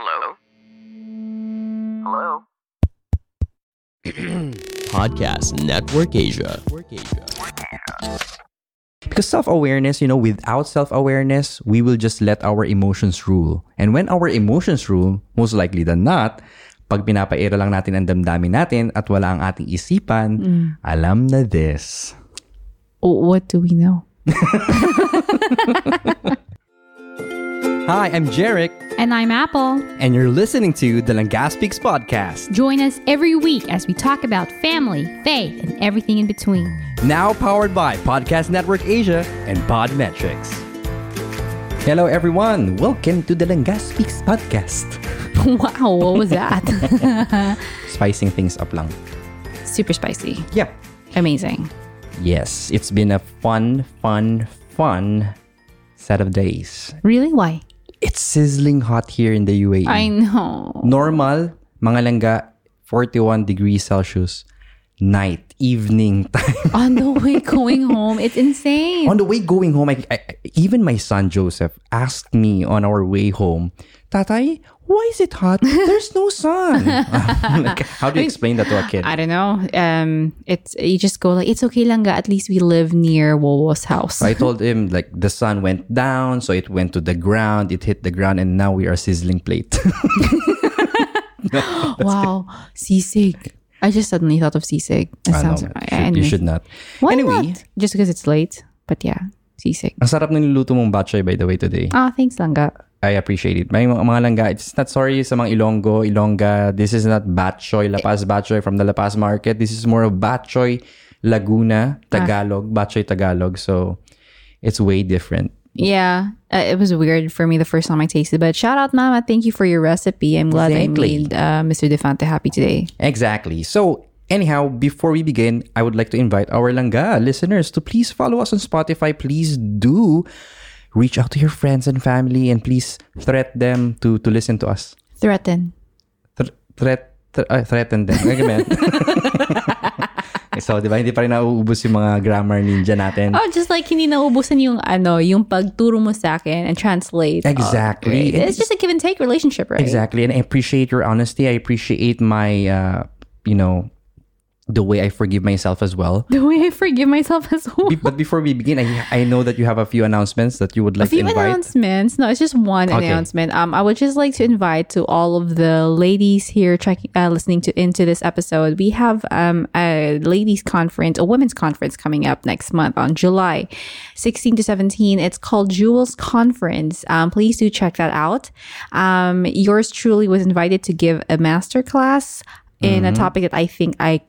Hello? Hello? Podcast Network Asia. Because self awareness, you know, without self awareness, we will just let our emotions rule. And when our emotions rule, most likely than not, pag pinapaira lang natin ang damdamin natin at wala ang ating isipan, alam na this. What do we know? Hi, I'm Jeric, And I'm Apple. and you're listening to the Langaspix podcast. Join us every week as we talk about family, faith, and everything in between. Now powered by Podcast Network Asia and Podmetrics. Hello, everyone. Welcome to the Langaspix podcast. wow, what was that? Spicing things up lang. Super spicy. Yeah. Amazing. Yes, it's been a fun, fun, fun set of days. Really? Why? It's sizzling hot here in the UAE. I know. Normal, mga langga, 41 degrees Celsius. Night, evening time. On the way going home, it's insane. on the way going home, I, I, even my son Joseph asked me on our way home, Tatay, why is it hot? There's no sun. like, how do you explain that to a kid? I don't know. Um, it's you just go like it's okay lang ga. At least we live near Wowo's house. I told him like the sun went down, so it went to the ground, it hit the ground, and now we are sizzling plate. wow, sisig. I just suddenly thought of seasick. That I know, sounds. Should- You should not. Why anyway, not? Just because it's late. But yeah, seasick. ang sarap ng niluto mong batchoy by the way today. Ah, thanks lang ga. I appreciate it. May mga, mga langga, it's not sorry sa mga Ilonggo, Ilongga. This is not batchoy, La Paz batchoy from the La Paz market. This is more of batchoy Laguna, Tagalog, batchoy Tagalog. So it's way different. Yeah, uh, it was weird for me the first time I tasted. But shout out, Mama! Thank you for your recipe. I'm glad Exactly. I made uh, Mr. Defante happy today. Exactly. So, anyhow, before we begin, I would like to invite our Langga listeners to please follow us on Spotify. Please do reach out to your friends and family and please threat them to to listen to us. Threaten. Th- threat th- ah, threaten them. Man? so, di ba, hindi pa rin nauubos yung mga grammar ninja natin. Oh, just like hindi naubusan yung ano, yung pagturo mo sa akin and translate. Oh, Exactly. great. it's just a give and take relationship, right? Exactly. And I appreciate your honesty. I appreciate my, uh, you know, the way I forgive myself as well. The way I forgive myself as well. Be- but before we begin, I, I know that you have a few announcements that you would like a few to invite. announcements. No, it's just one Okay. announcement. Um, I would just like to invite to all of the ladies here checking, uh, listening to into this episode. We have um a ladies conference, a women's conference coming up next month on July 16 to 17. It's called Jewels Conference. Um, please do check that out. Um, yours truly was invited to give a master class in a topic that I think I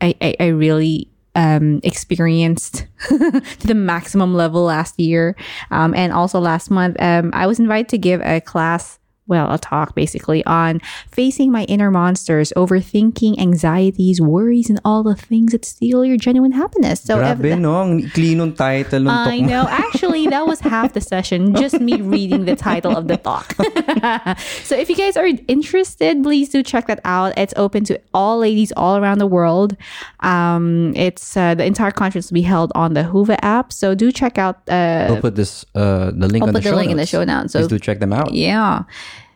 I, I, I really um, experienced to the maximum level last year. Um, and also last month, um, I was invited to give a class, well, a talk basically on facing my inner monsters, overthinking, anxieties, worries, and all the things that steal your genuine happiness. So, Grabe, no? Ang nung title I know. Actually, that was half the session, just me reading the title of the talk. so, if you guys are interested, please do check that out. It's open to all ladies all around the world. Um, it's uh, the entire conference will be held on the Hoover app. So, do check out. Uh, We'll put this, uh, the link I'll put the the link in the show notes. So, Please do check them out. yeah.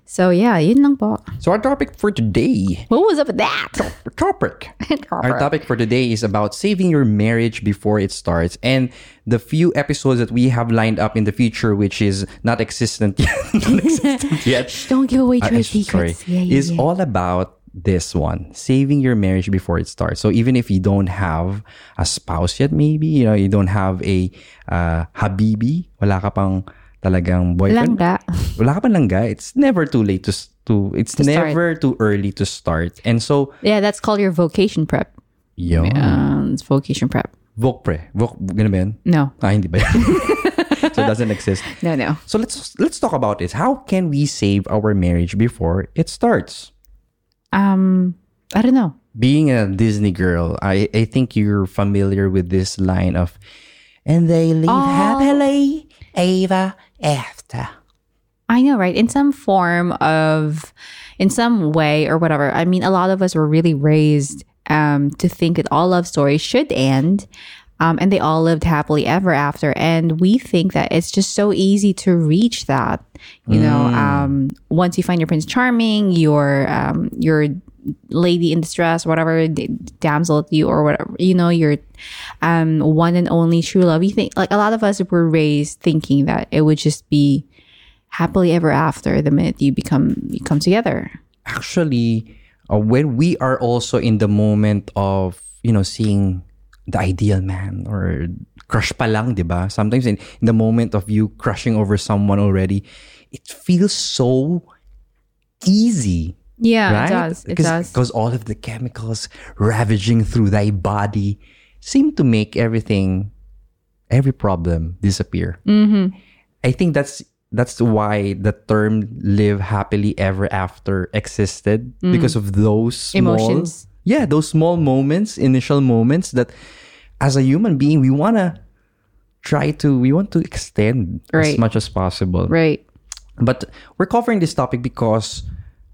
So, yeah, yun lang po. So our topic for today, What was up with that? topic, our topic for today is about saving your marriage before it starts, and the few episodes that we have lined up in the future, which is not existent yet, Don't give away trade I- secrets. sorry, Yeah, yeah, is yeah. all about this one saving your marriage before it starts so even if you don't have a spouse yet maybe you know you don't have a uh, habibi wala ka pang talagang boyfriend Langga. wala ka pang langga it's never too late to to it's To start. never too early to start and so Yeah, that's called your vocation prep. yun Um, it's vocation prep. Vocpre Voc ganun ba yun? No, ah hindi ba yun? so it doesn't exist no, no. So let's let's talk about this. How can we save our marriage before it starts? Um, I don't know. Being a Disney girl, I I think you're familiar with this line of and they live happily ever after. I know, right? In some form of, in some way or whatever. I mean, a lot of us were really raised um, to think that all love stories should end um, and they all lived happily ever after. And we think that it's just so easy to reach that. You know, um, once you find your prince charming, your um, your lady in distress, whatever damsel you or whatever, you know, your um, one and only true love. You think like a lot of us were raised thinking that it would just be happily ever after the minute you become you come together. actually uh, when we are also in the moment of you know seeing the ideal man or crush palang, di ba? Sometimes in, in the moment of you crushing over someone already, it feels so easy. Yeah, right? it does. It because, does. Because all of the chemicals ravaging through thy body seem to make everything, every problem disappear. Mm-hmm. I think that's that's why the term "live happily ever after" existed because of those small, Mm. Emotions. Yeah, those small moments, initial moments that, as a human being, we wanna try to we want to extend as much as possible. Right. But we're covering this topic because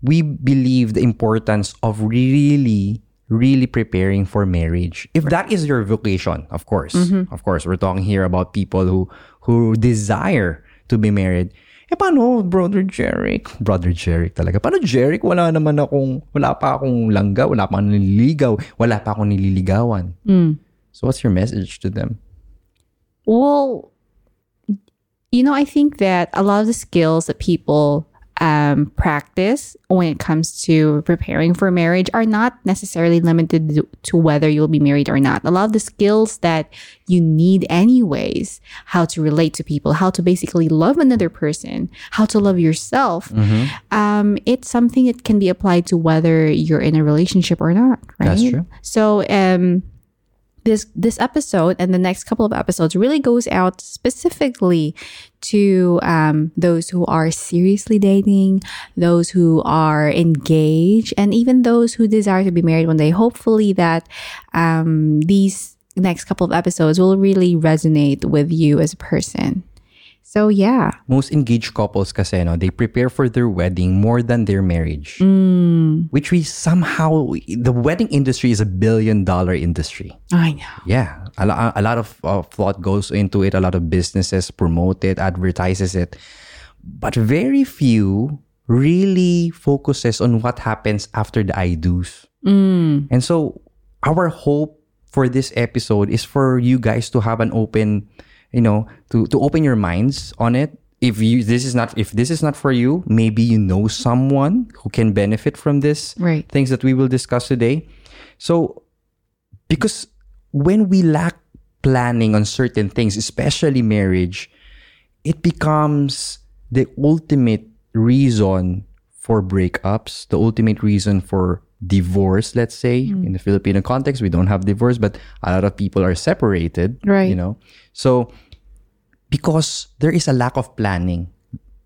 we believe the importance of really, really preparing for marriage. If that is your vocation, of course, of course, we're talking here about people who who desire to be married. Eh, paano, Brother Jeric? Brother Jeric talaga. Paano, Jeric? Wala naman akong, wala pa akong langga, wala pa akong nililigaw, wala pa akong nililigawan. So what's your message to them? Well, you know, I think that a lot of the skills that people um, practice when it comes to preparing for marriage are not necessarily limited to- whether you'll be married or not. A lot of the skills that you need, anyways, how to relate to people, how to basically love another person, how to love yourself, um, it's something that can be applied to whether you're in a relationship or not, right? That's true. So, um, this this episode and the next couple of episodes really goes out specifically to um, those who are seriously dating, those who are engaged, and even those who desire to be married one day. Hopefully, that um, these next couple of episodes will really resonate with you as a person. So yeah, most engaged couples kasi no, they prepare for their wedding more than their marriage. Which we somehow the wedding industry is a billion dollar industry. I know. Yeah, a, a lot of uh, thought goes into it. A lot of businesses promote it, advertises it, but very few really focuses on what happens after the I do's. And so our hope for this episode is for you guys to have an open, you know, to to open your minds on it. If you this is not if this is not for you, maybe you know someone who can benefit from this Right. things that we will discuss today. So because when we lack planning on certain things, especially marriage, it becomes the ultimate reason for breakups, the ultimate reason for divorce, let's say. Mm. In the Filipino context, we don't have divorce, but a lot of people are separated. Right. You know? So because there is a lack of planning.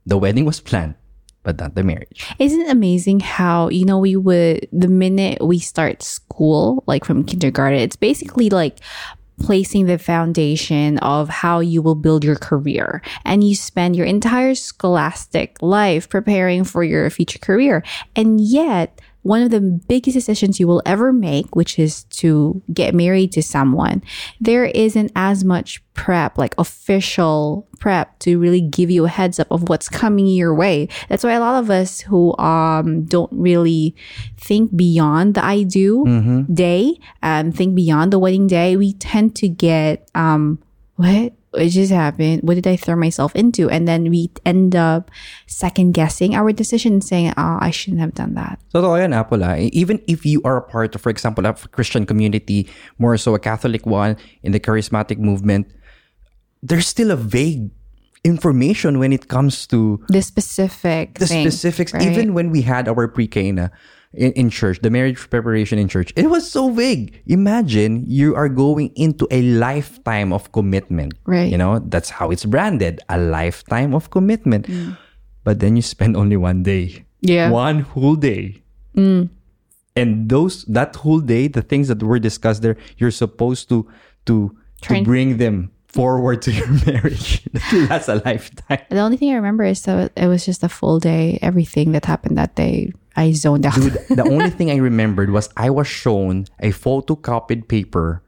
The wedding was planned, but not the marriage. Isn't it amazing how, you know, we would, the minute we start school, like from kindergarten, it's basically like placing the foundation of how you will build your career. And you spend your entire scholastic life preparing for your future career. And yet, one of the biggest decisions you will ever make, which is to get married to someone, there isn't as much prep, like official prep to really give you a heads up of what's coming your way. That's why a lot of us who um, don't really think beyond the I do day, um, think beyond the wedding day, we tend to get, um, what? It just happened. What did I throw myself into? And then we end up second guessing our decision saying, oh, I shouldn't have done that. Totoo yan, Apple. ah. Even if you are a part of, for example, a Christian community, more so a Catholic one, in the charismatic movement, there's still a vague information when it comes to The specific the thing, specifics. right? Even when we had our Pre-Cana in, in church, the marriage preparation in church, it was so vague. Imagine you are going into a lifetime of commitment. Right. You know, that's how it's branded, a lifetime of commitment. Mm. But then you spend only one day. Yeah. One whole day. Mm. And those that whole day, the things that were discussed there, you're supposed to to to bring them forward to your marriage. That's a lifetime. The only thing I remember is that it was just a full day. Everything that happened that day, I zoned out. Dude, the only thing I remembered was I was shown a photocopied paper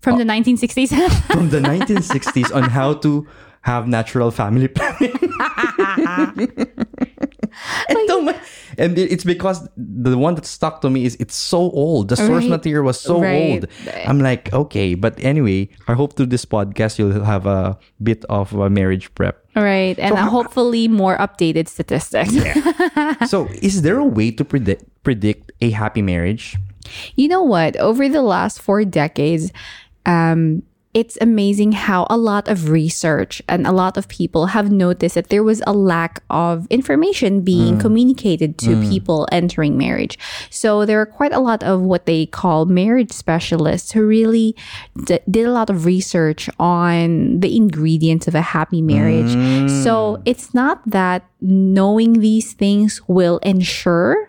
From the 1960s. from the 1960s on how to have natural family planning. and, tell my- and it's because the one that stuck to me is it's so old. The source Right. material was so Right. old. I'm like, okay, but anyway, I hope through this podcast you'll have a bit of a marriage prep. right. And uh, hopefully more updated statistics. so, is there a way to predict predict a happy marriage? You know what? Over the last four decades, um, it's amazing how a lot of research and a lot of people have noticed that there was a lack of information being mm. communicated to mm. people entering marriage. So there are quite a lot of what they call marriage specialists who really d- did a lot of research on the ingredients of a happy marriage. Mm. So it's not that knowing these things will ensure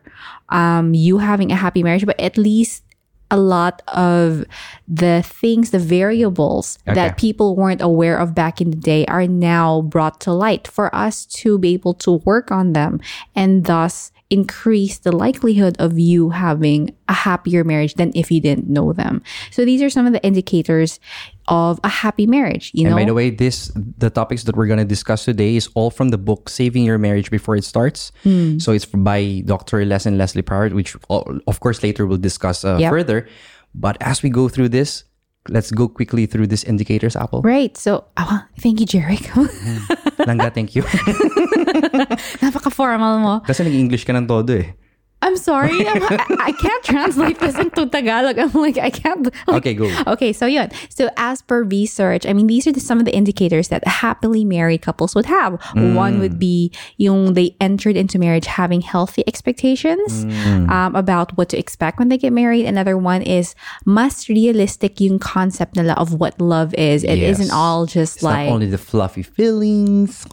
um, you having a happy marriage, but at least a lot of the things, the variables that people weren't aware of back in the day are now brought to light for us to be able to work on them and thus increase the likelihood of you having a happier marriage than if you didn't know them. So these are some of the indicators of a happy marriage, you And know? by the way, this the topics that we're going to discuss today is all from the book "Saving Your Marriage Before It Starts." Hmm. So it's by Dr. Les and Leslie Parrott, which of course later we'll discuss uh, Yep. further. But as we go through this, let's go quickly through these indicators. Apple, Right. So, ah, thank you, Jeric. Langga, thank you. Napaka-formal mo. Kasi nag-English ka ng todo eh. I'm sorry. I'm, I, I can't translate this into Tagalog. I'm like, I can't. like- Okay, go. Okay, so yun. So as per research, I mean, these are the, some of the indicators that happily married couples would have. One would be yung they entered into marriage having healthy expectations um, about what to expect when they get married. Another one is mas realistic yung concept nila of what love is. It Yes. not all just It's like not only the fluffy feelings,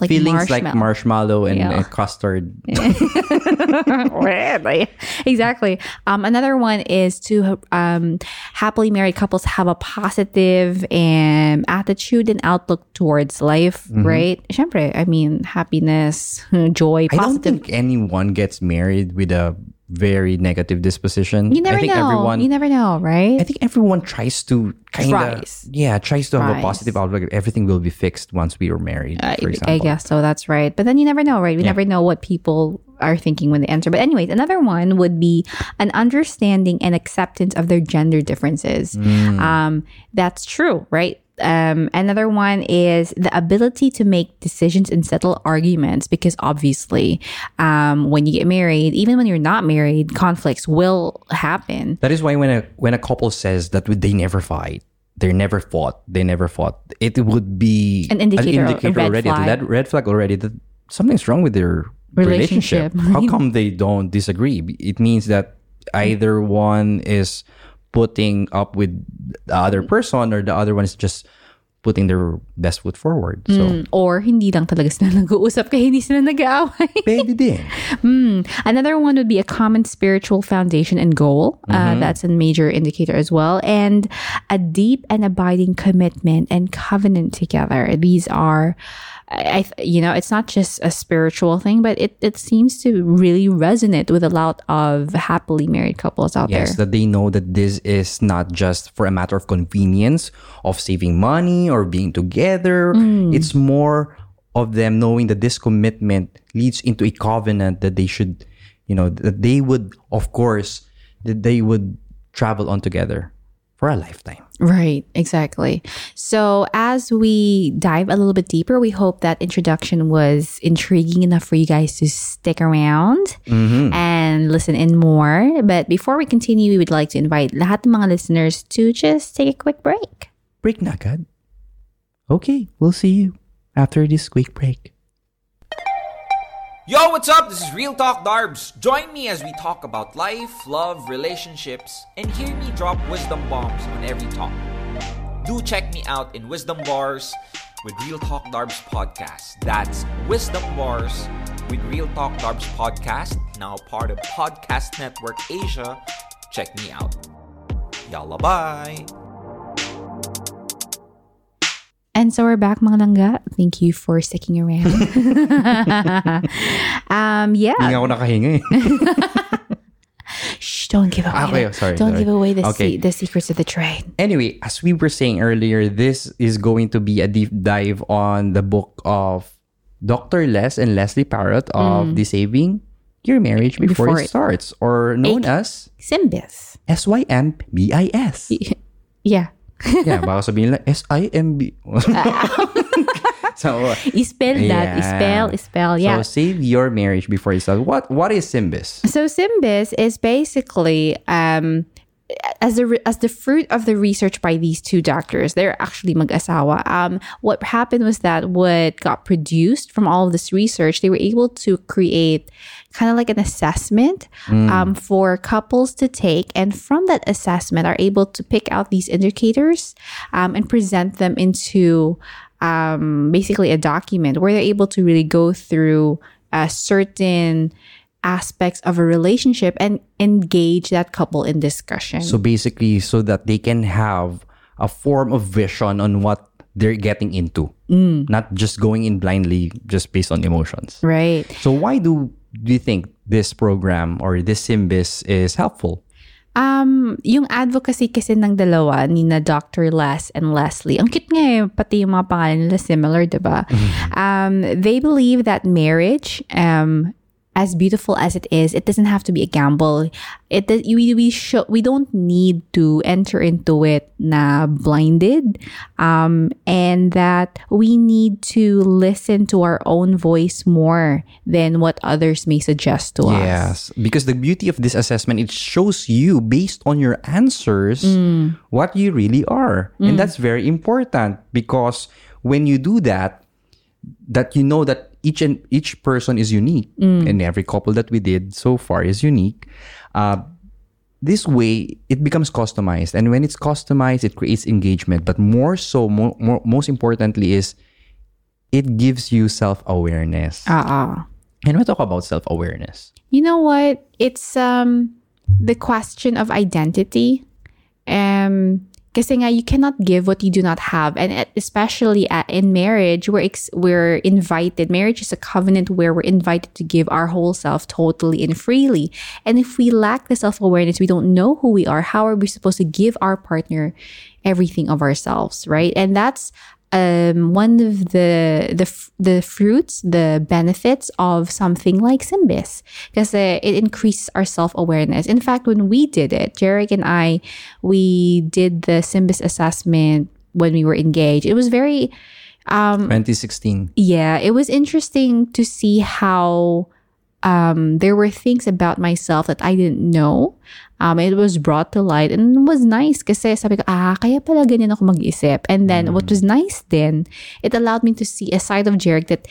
like feelings like marshmallow. marshmallow and Yeah. uh, custard. Weirdly. exactly. Um, another one is to um, happily married couples have a positive and attitude and outlook towards life, right? Siyempre, I mean, happiness, joy, I don't think anyone gets married with a very negative disposition. you never I think know. everyone you never know, right? I think everyone tries to kind of yeah tries to have a positive outlook. Everything will be fixed once we are married. Example, I guess so. That's right. But then you never know, right? We never know what people are thinking when they enter. But anyways, another one would be an understanding and acceptance of their gender differences. Mm. Um, that's true, right? Um, another one is the ability to make decisions and settle arguments because obviously, um, when you get married, even when you're not married, conflicts will happen. That is why when a when a couple says that they never fight, they never fought, they never fought, it would be An indicator, a red already, flag. a red, red flag already that something's wrong with their relationship. Relationship. How come they don't disagree? It means that either one is putting up with the other mm. person or the other one is just putting their best foot forward. So, mm. Or hindi lang talaga sila nag-uusap kaya hindi sila nag-aaway. pwede din. Mm. Another one would be a common spiritual foundation and goal. Uh, mm-hmm. that's a major indicator as well. And a deep and abiding commitment and covenant together. These are, I, I you know, it's not just a spiritual thing, but it, it seems to really resonate with a lot of happily married couples out Yes, there. that they know that this is not just for a matter of convenience of saving money or being together. Mm. It's more of them knowing that this commitment leads into a covenant that they should, you know, that they would, of course, that they would travel on together for a lifetime. Right, exactly. So, as we dive a little bit deeper, we hope that introduction was intriguing enough for you guys to stick around mm-hmm. and listen in more. But before we continue, we would like to invite lahat ng mga listeners to just take a quick break. Break na agad. Okay, we'll see you after this quick break. Yo, what's up? This is Real Talk Darbs. Join me as we talk about life, love, relationships, and hear me drop wisdom bombs on every talk. Do check me out in Wisdom Bars with Real Talk Darbs podcast. That's Wisdom Bars with Real Talk Darbs podcast, now part of Podcast Network Asia. Check me out. Yalla bye. And so we're back, mga langga. Thank you for sticking around. um, yeah. Hindi nga ako nakahinga eh. Shh, don't give away. Okay, the, sorry, don't sorry. give away the Okay. se- the secrets of the trade. Anyway, as we were saying earlier, this is going to be a deep dive on the book of Dr. Les and Leslie Parrott of Disabling Your Marriage Before, Mm. Before it it- Starts, or known A- as Simbis. SYMBIS. Yeah. Yeah, baka sabihin lang, S-I-M-B. so, Spell that. Yeah. Spell, spell. Yeah. so save your marriage before it starts. What, what is Symbis? So SYMBIS is basically um as the as the fruit of the research by these two doctors, they're actually mag-asawa. Um, what happened was that what got produced from all of this research, they were able to create kind of like an assessment um, for couples to take, and from that assessment, are able to pick out these indicators um, and present them into um, basically a document where they're able to really go through a certain aspects of a relationship and engage that couple in discussion. So basically, so that they can have a form of vision on what they're getting into, not just going in blindly just based on emotions. right. So why do do you think this program or this Symbis is helpful? Um, yung advocacy kasi ng dalawa ni na Dr. Les and Leslie. Ang cute nga eh, pati yung mga pangalan nila similar, 'di ba? Um, they believe that marriage um as beautiful as it is, it doesn't have to be a gamble. It we we show, we don't need to enter into it na blinded, um, and that we need to listen to our own voice more than what others may suggest to us. Yes, because the beauty of this assessment it shows you based on your answers what you really are. And that's very important because when you do that that you know that each and each person is unique and every couple that we did so far is unique. Uh, this way it becomes customized and when it's customized it creates engagement but more so mo- more, most importantly is it gives you self-awareness Uh-uh. and we talk about self-awareness You know what? It's um the question of identity. Um kasi nga ah, you cannot give what you do not have. And especially at, in marriage we're ex- we're invited marriage is a covenant where we're invited to give our whole self totally and freely. And if we lack the self-awareness we don't know who we are how are we supposed to give our partner everything of ourselves right? And that's um, one of the the the fruits, the benefits of something like SYMBIS, because uh, it increases our self awareness. In fact, when we did it, Jeric and I, we did the SYMBIS assessment when we were engaged. It was very 2016 yeah, it was interesting to see how um, there were things about myself that I didn't know. Um, it was brought to light and it was nice kasi sabi ko, ah, kaya pala ganyan ako mag-isip. And then what was nice then, it allowed me to see a side of Jeric that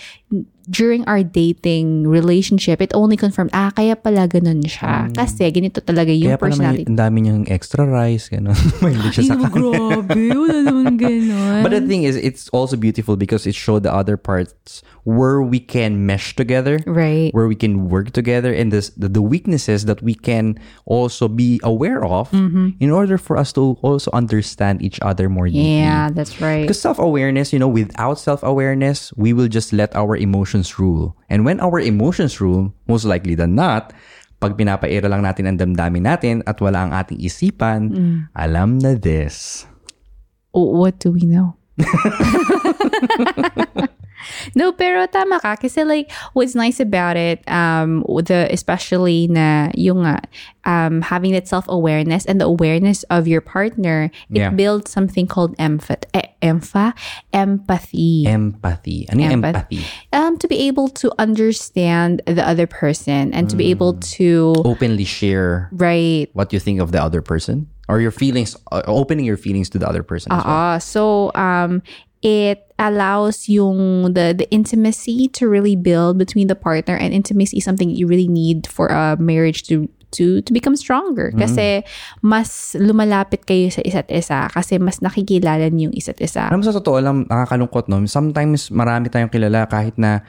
during our dating relationship, it only confirmed, ah, kaya pala ganun siya. Kasi ganito talaga yung Kaya pala may, personality. ang dami niyang extra rice, gano'n. Mahilig siya sa kanin. grabe, wala naman ganun. But the thing is, it's also beautiful because it showed the other parts where we can mesh together, Right. where we can work together, and this, the, the weaknesses that we can also be aware of Mm-hmm. in order for us to also understand each other more deeply. Yeah, that's right. Because self awareness, you know, without self awareness, we will just let our emotions rule. And when our emotions rule, most likely than not, pag pinapaira lang natin ang damdamin natin at wala ang ating isipan, Mm. alam na this. What do we know? no, pero tama ka. Kasi like, what's nice about it, um, the, especially na yung nga, um, having that self-awareness and the awareness of your partner, it Yeah. builds something called emph- eh, empha, empathy. Empathy. Ano yung empathy? um, to be able to understand the other person and to be able Mm. to, Openly share right, what you think of the other person or your feelings, uh, opening your feelings to the other person. as well. Ah, so um it allows yung the the intimacy to really build between the partner and intimacy is something you really need for a marriage to to to become stronger kasi mas lumalapit kayo sa isa't isa kasi mas nakikilala niyo yung isa't isa. Alam mo, sa totoo lang, nakakalungkot, no? Sometimes, marami tayong kilala kahit na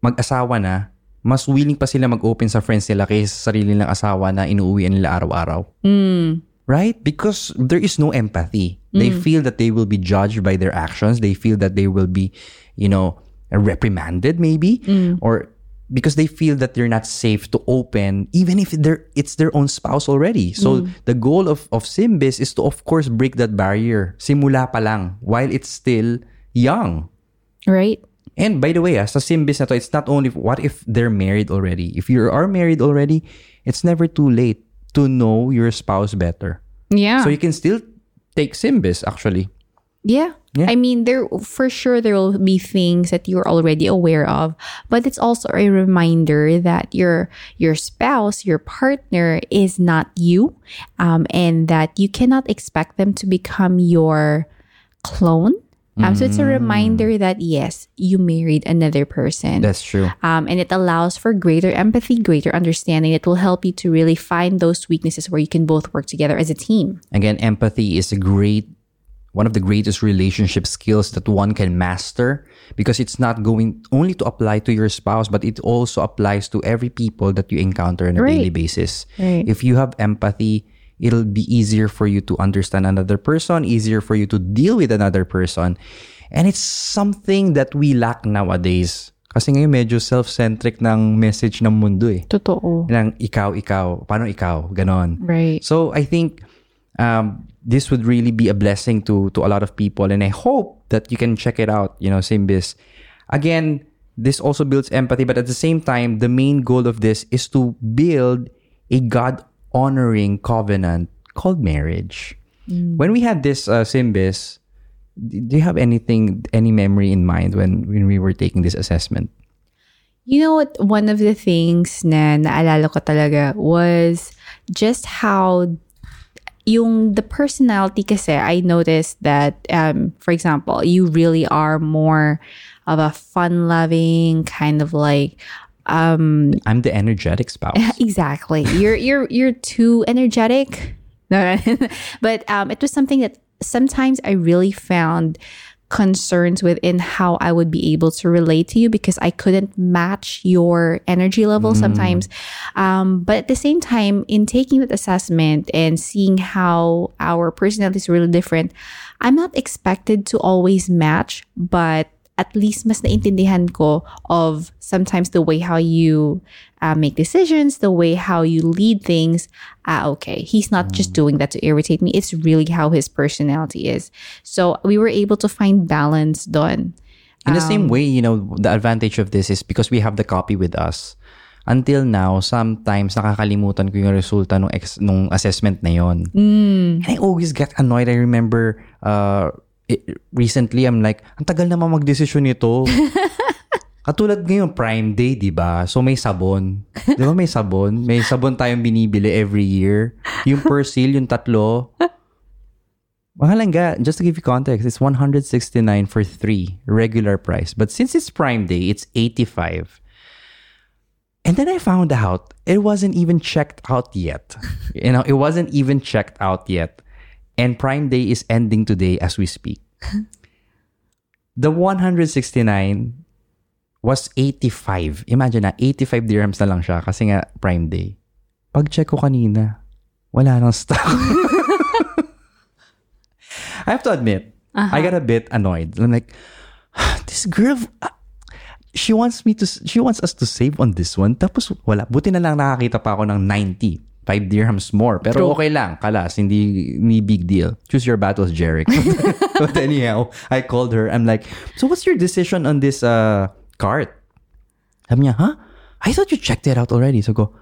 mag-asawa na, mas willing pa sila mag-open sa friends nila kaysa sa sarili nilang asawa na inuuwian nila araw-araw. Right? Because there is no empathy. They mm. feel that they will be judged by their actions. They feel that they will be, you know, reprimanded maybe. Mm. Or because they feel that they're not safe to open even if they're it's their own spouse already so mm. the goal of of SYMBIS is to of course break that barrier simula pa lang while it's still young Right? and by the way ah, sa SYMBIS na to it's not only what if they're married already if you are married already it's never too late to know your spouse better Yeah. so you can still take SYMBIS actually Yeah. Yeah. I mean, there for sure there will be things that you're already aware of, but it's also a reminder that your your spouse, your partner, is not you, um, and that you cannot expect them to become your clone. Um, so it's a reminder that yes, you married another person. that's true Um, and it allows for greater empathy, greater understanding. It will help you to really find those weaknesses where you can both work together as a team. Again, empathy is a great one of the greatest relationship skills that one can master because it's not going only to apply to your spouse, but it also applies to every people that you encounter on a Right. daily basis. Right. If you have empathy, it'll be easier for you to understand another person, easier for you to deal with another person. And it's something that we lack nowadays. Kasi ngayon medyo self-centric ng message ng mundo eh. Totoo. Lang ikaw, ikaw, paano ikaw, ganon. Right. So I think um, this would really be a blessing to to a lot of people, and I hope that you can check it out. You know, SYMBIS. Again, this also builds empathy, but at the same time, the main goal of this is to build a God honoring covenant called marriage. When we had this uh, SYMBIS, do you have anything, any memory in mind when when we were taking this assessment? You know what? One of the things na naalala ko talaga was just how yung the personality kasi I noticed that um for example you really are more of a fun loving kind of like um I'm the energetic spouse. exactly you're you're you're too energetic no, but um it was something that sometimes I really found concerns within how I would be able to relate to you because I couldn't match your energy level sometimes. Um, but at the same time, in taking that assessment and seeing how our personalities are really different, I'm not expected to always match, but at least mas naintindihan ko of sometimes the way how you uh, make decisions, the way how you lead things. Ah, okay. He's not just doing that to irritate me. It's really how his personality is. So we were able to find balance done. In the same way, you know, the advantage of this is because we have the copy with us. Until now, sometimes nakakalimutan ko yung resulta nung, ex- nung assessment na yon. And I always get annoyed. I remember uh, it- recently, I'm like, ang tagal naman magdesisyon nito. Katulad ngayon, Prime Day, di ba? So may sabon. Di ba may sabon? May sabon tayong binibili every year. Yung Persil, yung tatlo. Mahal ga. Just to give you context, it's 169 for three, regular price. But since it's Prime Day, it's 85. And then I found out it wasn't even checked out yet. you know, it wasn't even checked out yet. And Prime Day is ending today as we speak. The 169 was 85. Imagine na, 85 dirhams na lang siya kasi nga Prime Day. Pag-check ko kanina, wala nang stock. I have to admit, I got a bit annoyed. I'm like, this girl, uh, she wants me to, she wants us to save on this one. Tapos wala. Buti na lang nakakita pa ako ng 90. 5 dirhams more. Pero okay lang. Kalas, hindi, hindi big deal. Choose your battles, Jerick. but anyhow, I called her. I'm like, so what's your decision on this uh, cart? Sabi niya, huh? I thought you checked it out already. So go,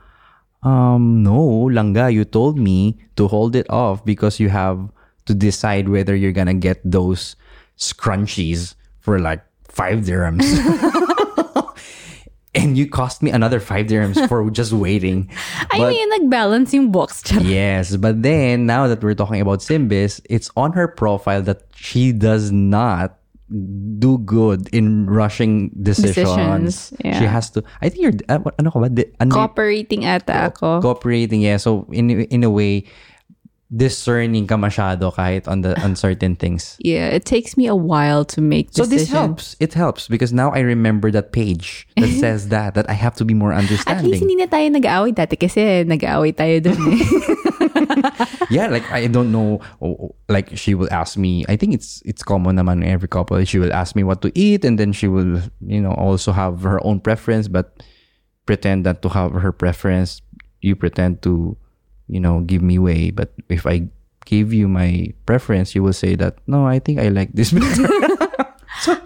um, no, Langga, you told me to hold it off because you have to decide whether you're gonna get those scrunchies for like five dirhams. and you cost me another five dirhams for just waiting. I But- mean, nag-balance yung box. Yes, but then now that we're talking about SYMBIS, it's on her profile that she does not do good in rushing decisions. Decisions, yeah. She has to. I think you're. Uh, what- ano ka ba? Di- ano- Cooperating ata ako. cooperating. Yeah. So in in a way, discerning ka masyado kahit on the uncertain things. yeah, it takes me a while to make decisions. So this helps. It helps because now I remember that page that says that that I have to be more understanding. At least hindi na tayo nag-aaway dati kasi nag-aaway tayo dun eh. yeah, like I don't know. oh, oh, Like she will ask me. I think it's it's common naman in every couple. She will ask me what to eat, and then she will, you know, also have her own preference. But pretend that to have her preference. You pretend to, you know, give me way. But if I give you my preference, you will say that no, I think I like this better. so,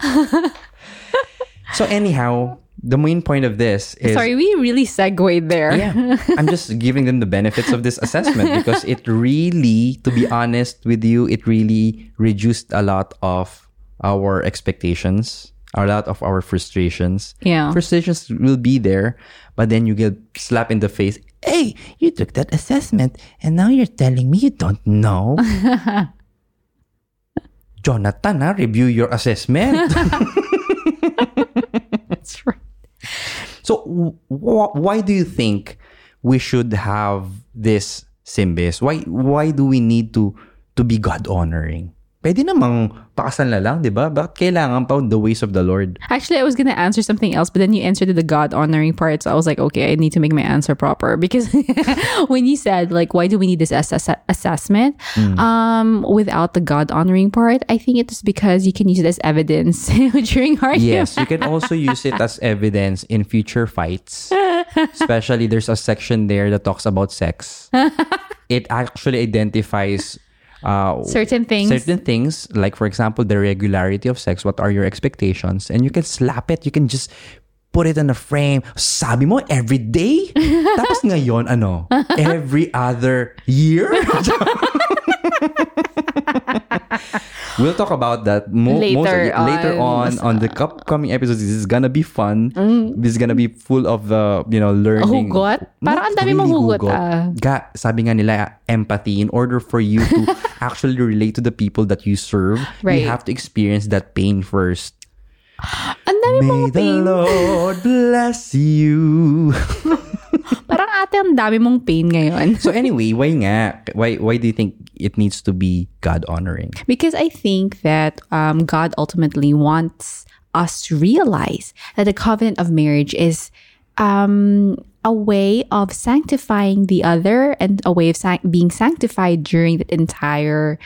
so anyhow, the main point of this is Sorry, we really segued there. yeah, I'm just giving them the benefits of this assessment because it really, to be honest with you, it really reduced a lot of our expectations, a lot of our frustrations. Yeah. Frustrations will be there, but then you get slapped in the face. Hey, you took that assessment and now you're telling me you don't know. Jonathan, ah, review your assessment. That's right. So, wh- why do you think we should have this SYMBIS? Why why do we need to to be God honoring? Pwede namang na lang, di ba? Bakit kailangan pa the ways of the Lord? Actually, I was gonna answer something else, but then you answered the God honoring part, so I was like, okay, I need to make my answer proper because when you said like, why do we need this ass- assessment um, without the God honoring part? I think it's because you can use it as evidence during arguments. Yes, you can also use it as evidence in future fights. Especially there's a section there that talks about sex. It actually identifies uh, Certain things. certain things like for example the regularity of sex what are your expectations? And you can slap it you can just put it in a frame. Sabi mo every day? Tapos ngayon ano? Every other year We'll talk about that mo- Later most, later on. on on the upcoming episodes. This is gonna be fun. Mm. This is gonna be full of uh, you know learning. Hugot? Parang ang dami mong hugot, ah. Ga, sabi nga nila empathy in order for you to actually relate to the people that you serve, Right. you have to experience that pain first. Ang May the. Lord bless you. Parang ate, ang dami mong pain ngayon. so anyway, why nga? Why why do you think it needs to be God honoring? Because I think that um, God ultimately wants us to realize that the covenant of marriage is um, a way of sanctifying the other and a way of san- being sanctified during the entire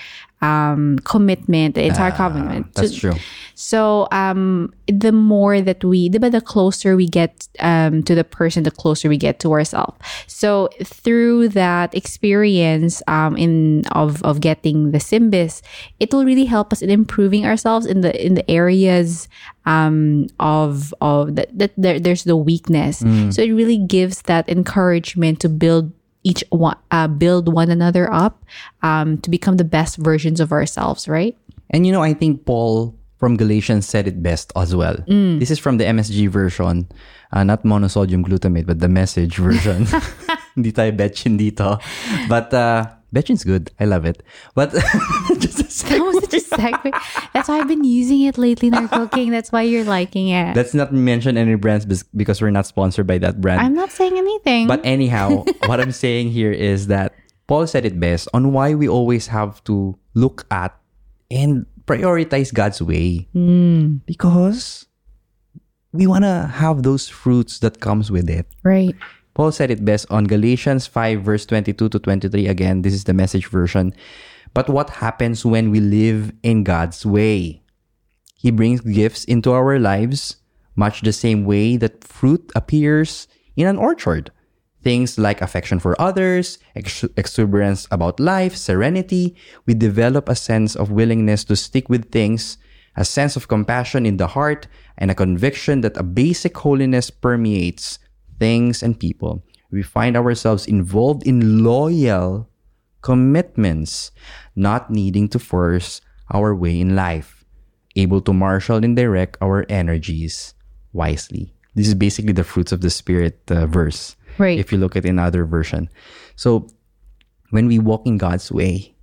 um, commitment, the entire covenant. That's So- true. So, um, the more that we, diba, the closer we get um, to the person, the closer we get to ourselves. So, through that experience um, in of of getting the SYMBIS, it will really help us in improving ourselves in the in the areas um, of of that, that there, there's the weakness. So, it really gives that encouragement to build each one, uh, build one another up um, to become the best versions of ourselves. Right. And you know, I think Paul from Galatians said it best as well. Mm. This is from the MSG version, uh, not monosodium glutamate, but the message version. Hindi tayo betchin dito. But uh, betchin's good. I love it. But just a That was such a segue. That's why I've been using it lately in our cooking. That's why you're liking it. Let's not mention any brands because we're not sponsored by that brand. I'm not saying anything. But anyhow, what I'm saying here is that Paul said it best on why we always have to look at and prioritize God's way. Hmm. Because we want to have those fruits that comes with it. right. Paul said it best on Galatians 5 verse 22 to 23 again. This is the message version. But what happens when we live in God's way? He brings gifts into our lives much the same way that fruit appears in an orchard. Things like affection for others, ex- exuberance about life, serenity. We develop a sense of willingness to stick with things, a sense of compassion in the heart, and a conviction that a basic holiness permeates things and people. We find ourselves involved in loyal commitments, not needing to force our way in life, able to marshal and direct our energies wisely. This is basically the fruits of the Spirit uh, verse. Right. If you look at another version. So, when we walk in God's way,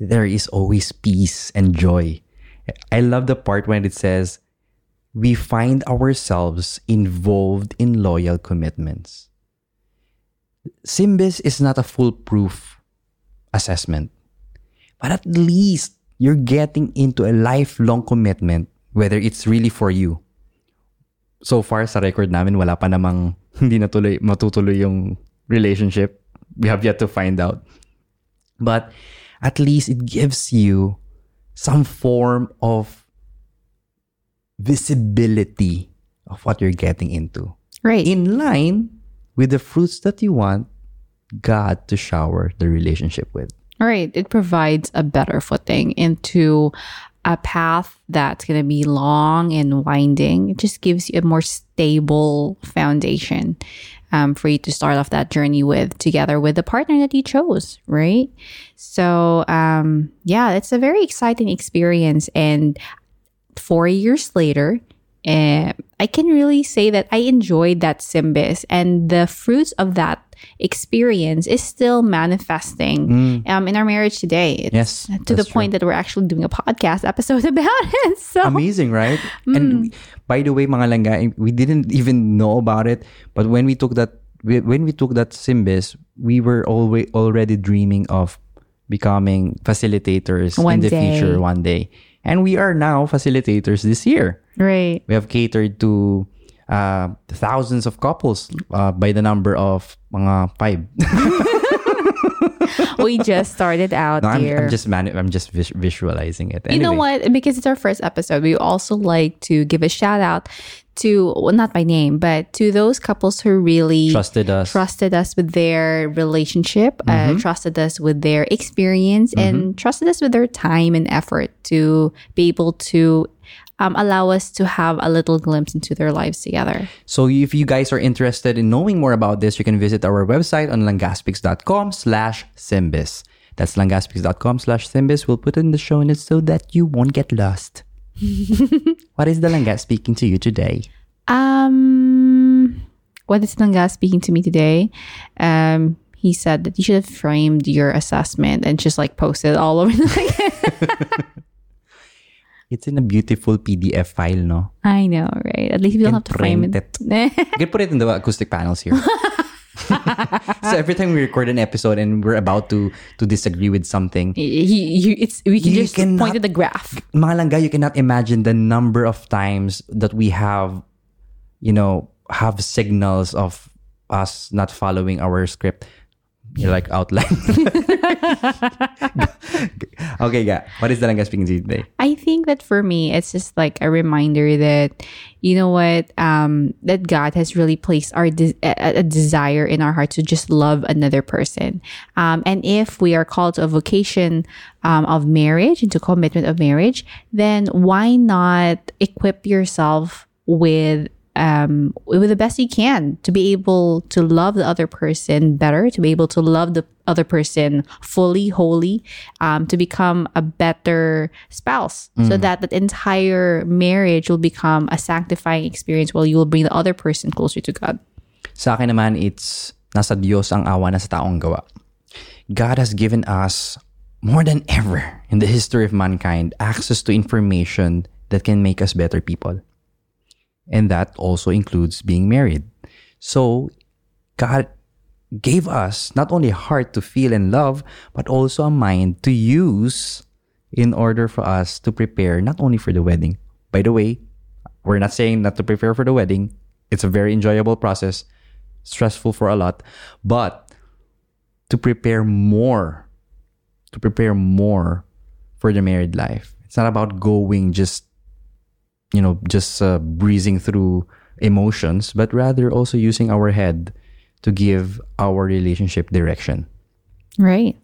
there is always peace and joy. I love the part when it says, we find ourselves involved in loyal commitments. SYMBIS is not a foolproof assessment, but at least you're getting into a lifelong commitment, whether it's really for you. So far sa record namin, wala pa namang hindi natuloy, matutuloy yung relationship. We have yet to find out. But at least it gives you some form of visibility of what you're getting into. Right. in line with the fruits that you want God to shower the relationship with. Right. It provides a better footing into a path that's going to be long and winding. It just gives you a more stable foundation um, for you to start off that journey with, together with the partner that you chose, right? So, um, yeah, it's a very exciting experience. And four years later, uh, I can really say that I enjoyed that SYMBIS and the fruits of that experience is still manifesting um, in our marriage today. It's Yes, to the point that we're actually doing a podcast episode about it. So Amazing, right? Mm. And we- by the way, mga langga, we didn't even know about it, but when we took that we- when we took that SYMBIS, we were always already dreaming of becoming facilitators One in the day. future one day. And we are now facilitators this year. right, We have catered to uh, thousands of couples uh, by the number of mga five. we just started out No, I'm, here. I'm just mani- I'm just vis- visualizing it. You know what? Because it's our first episode, we also like to give a shout out to, well, not by name, but to those couples who really Trusted us. trusted us with their relationship, Mm-hmm. uh, trusted us with their experience, and trusted us with their time and effort to be able to um, allow us to have a little glimpse into their lives together. So if you guys are interested in knowing more about this, you can visit our website on langaspeaks.com slash simbis. That's langaspeaks.com slash simbis. We'll put it in the show notes so that you won't get lost. what is the Langas speaking to you today? Um, what is Nanga speaking to me today? Um, he said that you should have framed your assessment and just like posted it all over the It's in a beautiful PDF file, no? I know, right? At least we don't have to frame print it. You can put it in the acoustic panels here. so every time we record an episode and we're about to to disagree with something, He, he- it's we can just cannot- point at the graph. Malanga, you cannot imagine the number of times that we have, you know, have signals of us not following our script. You're like outline. okay, ga. What is the langga speaking to you today? I think that for me, it's just like a reminder that you know what, um, that God has really placed our de- a, a desire in our heart to just love another person. Um, and if we are called to a vocation um, of marriage, into commitment of marriage, then why not equip yourself with um, with the best you can to be able to love the other person better, to be able to love the other person fully, wholly, um, to become a better spouse, so that the entire marriage will become a sanctifying experience while you will bring the other person closer to God. Sa akin naman, it's nasa Diyos ang awa na sa taong gawa. God has given us more than ever in the history of mankind access to information that can make us better people. And that also includes being married. So, God gave us not only a heart to feel and love, but also a mind to use in order for us to prepare not only for the wedding. By the way, we're not saying not to prepare for the wedding. It's a very enjoyable process, stressful for a lot, but to prepare more, to prepare more for the married life. It's not about going just, you know, just uh, breezing through emotions, but rather also using our head to give our relationship direction. Right.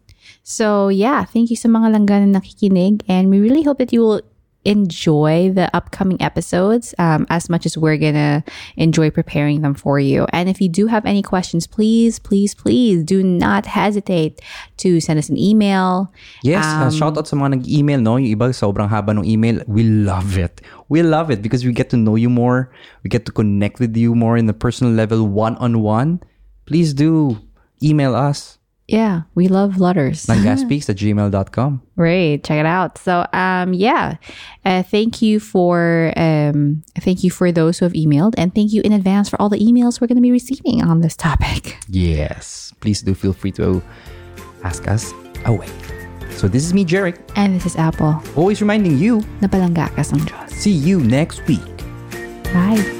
So yeah, thank you sa mga langgan na nakikinig and we really hope that you will enjoy the upcoming episodes um, as much as we're gonna enjoy preparing them for you. And if you do have any questions, please, please, please do not hesitate to send us an email. Yes, uh, shout out sa mga nag-email, no? Yung iba, sobrang haba ng email. We love it. We love it because we get to know you more. We get to connect with you more in the personal level, one-on-one. Please do email us. Yeah, we love letters. langaspeaks at gmail.com. Right, check it out. So, um, yeah, uh, thank you for um, thank you for those who have emailed, and thank you in advance for all the emails we're going to be receiving on this topic. Yes. Please do feel free to ask us away. So this is me, Jeric, And this is Apple. always reminding you, Na ka see you next week. Bye.